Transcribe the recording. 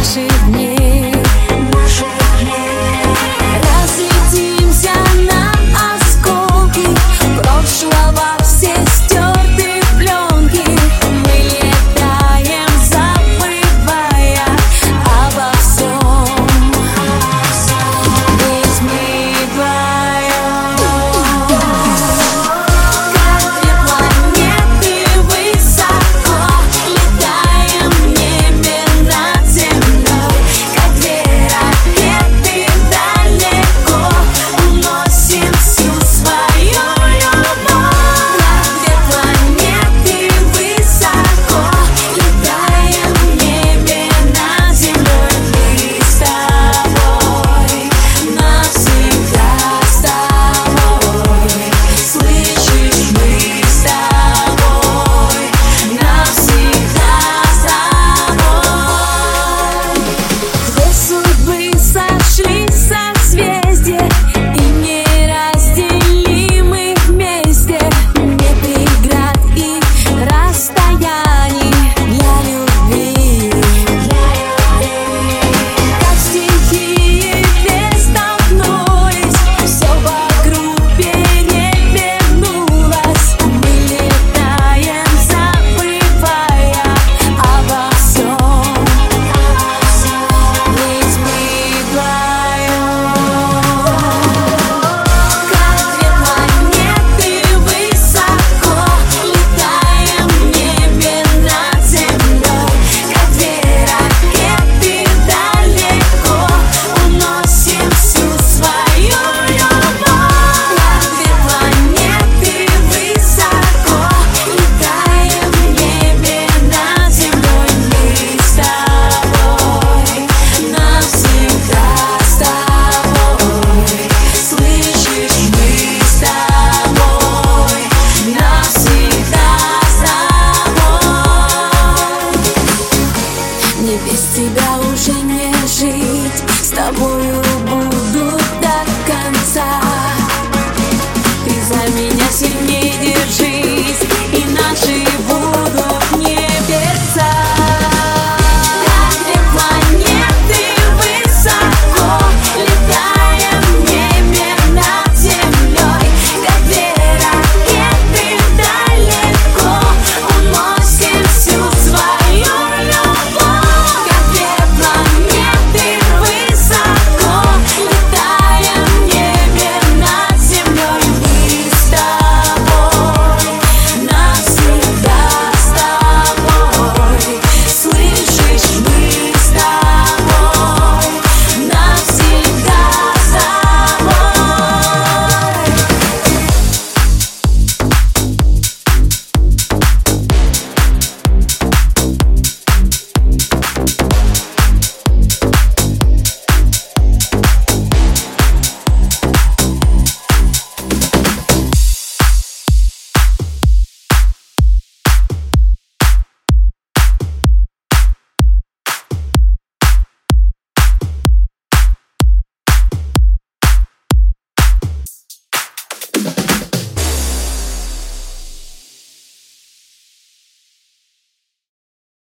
así.